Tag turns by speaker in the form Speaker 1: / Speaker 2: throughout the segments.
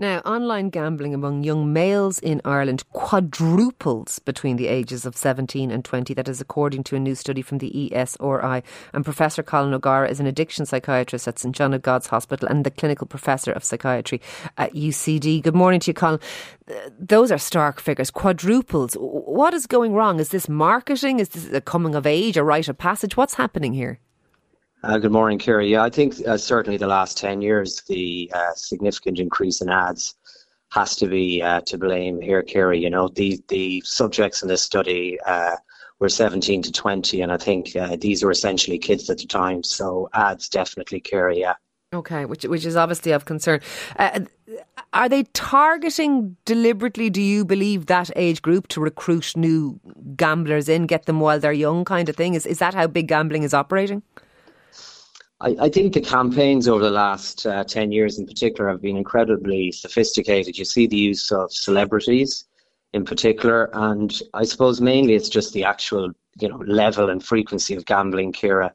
Speaker 1: Now, online gambling among young males in Ireland quadruples between the ages of 17 and 20. That is according to a new study from the ESRI. And Professor Colin O'Gara is an addiction psychiatrist at St John of God's Hospital and the clinical professor of psychiatry at UCD. Good morning to you, Colin. Those are stark figures, quadruples. What is going wrong? Is this marketing? Is this a coming of age, a rite of passage? What's happening here?
Speaker 2: Uh, good morning, Kerry. Yeah, I think uh, certainly the last 10 years, the uh, significant increase in ads has to be uh, to blame here, Kerry. You know, the, the subjects in this study uh, were 17 to 20, and I think uh, these were essentially kids at the time. So ads definitely, Kerry, yeah.
Speaker 1: Okay, which which is obviously of concern. are they targeting deliberately? Do you believe that age group to recruit new gamblers in, get them while they're young, kind of thing? Is is that how big gambling is operating?
Speaker 2: I, I, think the campaigns over the last uh, 10 years in particular have been incredibly sophisticated. You see the use of celebrities in particular, and I suppose mainly it's just the actual you know level and frequency of gambling, Ciara.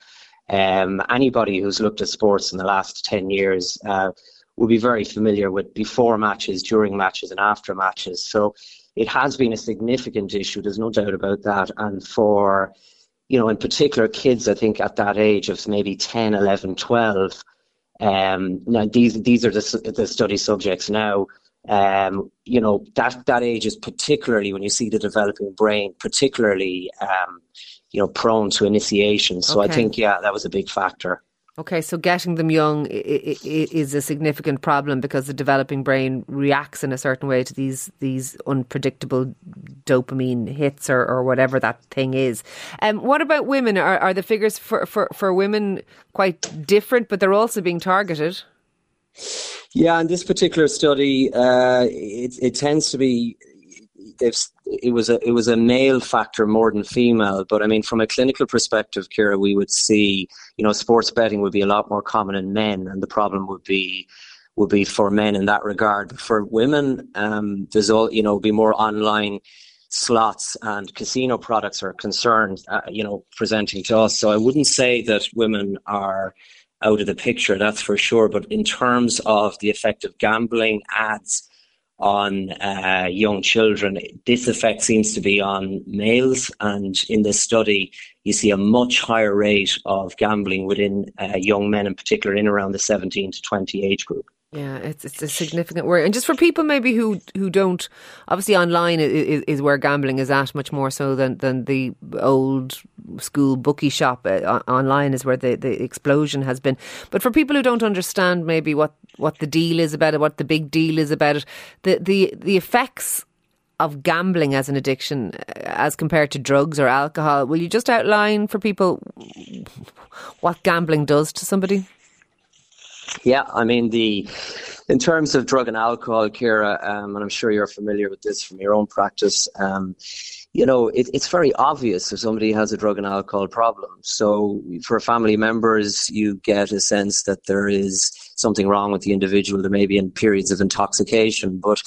Speaker 2: Um, anybody who's looked at sports in the last 10 years uh, will be very familiar with before matches, during matches, and after matches. So it has been a significant issue, there's no doubt about that. And for you know, in particular, kids, I think at that age of maybe 10, 11, 12, um, now these these are the, the study subjects now. Um, you know that that age is particularly when you see the developing brain, particularly um, you know prone to initiation. So okay. I think yeah, that was a big factor.
Speaker 1: Okay, so getting them young is a significant problem because the developing brain reacts in a certain way to these these unpredictable dopamine hits or, or whatever that thing is. Um, what about women? Are, are the figures for, for, for women quite different, but they're also being targeted?
Speaker 2: Yeah, in this particular study, uh, it, it tends to be it was a it was a male factor more than female. But I mean, from a clinical perspective, Ciara, we would see you know sports betting would be a lot more common in men, and the problem would be would be for men in that regard. But for women, um, there's all you know be more online slots and casino products are concerned, uh, you know, presenting to us. So I wouldn't say that women are out of the picture, that's for sure. But in terms of the effect of gambling ads on uh, young children. This effect seems to be on males, and in this study, you see a much higher rate of gambling within uh, young men, in particular, in around the 17 to 20 age group.
Speaker 1: Yeah, it's it's a significant worry, and just for people maybe who who don't, obviously online is, is where gambling is at much more so than than the old school bookie shop. Uh, online is where the the explosion has been. But for people who don't understand maybe what what the deal is about it, what the big deal is about it, the the the effects of gambling as an addiction uh, as compared to drugs or alcohol. Will you just outline for people what gambling does to somebody?
Speaker 2: Yeah, I mean the in terms of drug and alcohol, Ciara, um, and I'm sure you're familiar with this from your own practice. Um, you know, it, it's very obvious if somebody has a drug and alcohol problem. So, for family members, you get a sense that there is something wrong with the individual. There may be in periods of intoxication, but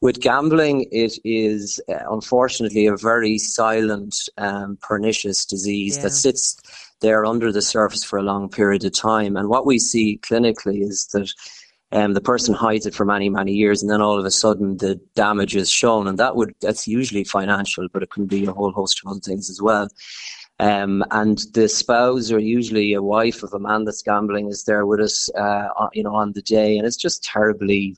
Speaker 2: with gambling, it is uh, unfortunately a very silent, um, pernicious disease yeah. that sits there under the surface for a long period of time. And what we see clinically is that um, the person hides it for many, many years, and then all of a sudden the damage is shown, and that would that's usually financial, but it can be a whole host of other things as well. Um, and the spouse or usually a wife of a man that's gambling is there with us, uh, you know, on the day, and it's just terribly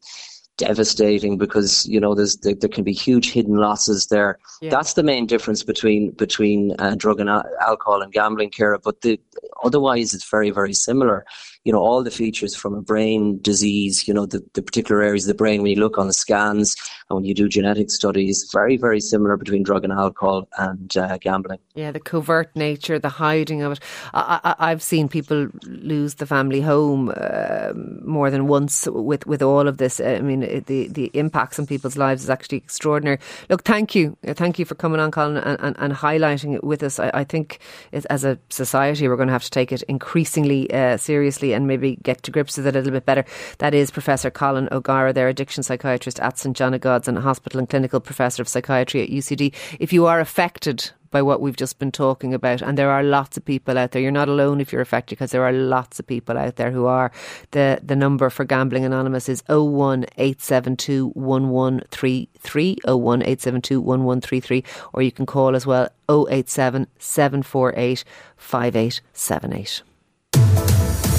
Speaker 2: devastating because you know there's there, there can be huge hidden losses there. Yeah. That's the main difference between between uh, drug and alcohol and gambling, Ciara. But the, otherwise, it's very very similar you know, all the features from a brain disease, you know, the, the particular areas of the brain when you look on the scans and when you do genetic studies, very, very similar between drug and alcohol and uh, gambling.
Speaker 1: Yeah, the covert nature, the hiding of it. I, have seen people lose the family home uh, more than once with, with all of this. I mean, the, the impacts on people's lives is actually extraordinary. Look, thank you. Thank you for coming on, Colin, and, and, and highlighting it with us. I, I think as a society, we're going to have to take it increasingly uh, seriously and maybe get to grips with it a little bit better. That is Professor Colin O'Gara, their addiction psychiatrist at St John of God's and Hospital and Clinical Professor of Psychiatry at UCD. If you are affected by what we've just been talking about. And there are lots of people out there. You're not alone if you're affected because there are lots of people out there who are. The the number for Gambling Anonymous is 01872 1133, 01872 1133, or you can call as well 087 748 5878.